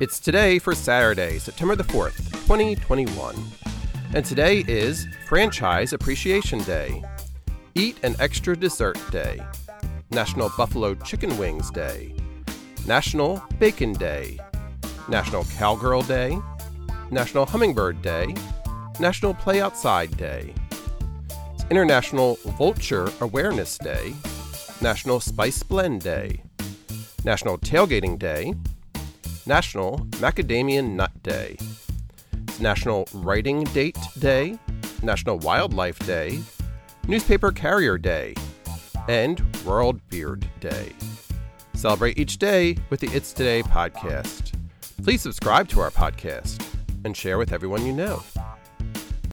It's today for Saturday, September the 4th, 2021. And today is Franchise Appreciation Day, Eat an Extra Dessert Day, National Buffalo Chicken Wings Day, National Bacon Day, National Cowgirl Day, National Hummingbird Day, National Play Outside Day, it's International Vulture Awareness Day, National Spice Blend Day, National Tailgating Day, National Macadamian Nut Day, it's National Writing Date Day, National Wildlife Day, Newspaper Carrier Day, and World Beard Day. Celebrate each day with the It's Today podcast. Please subscribe to our podcast and share with everyone you know.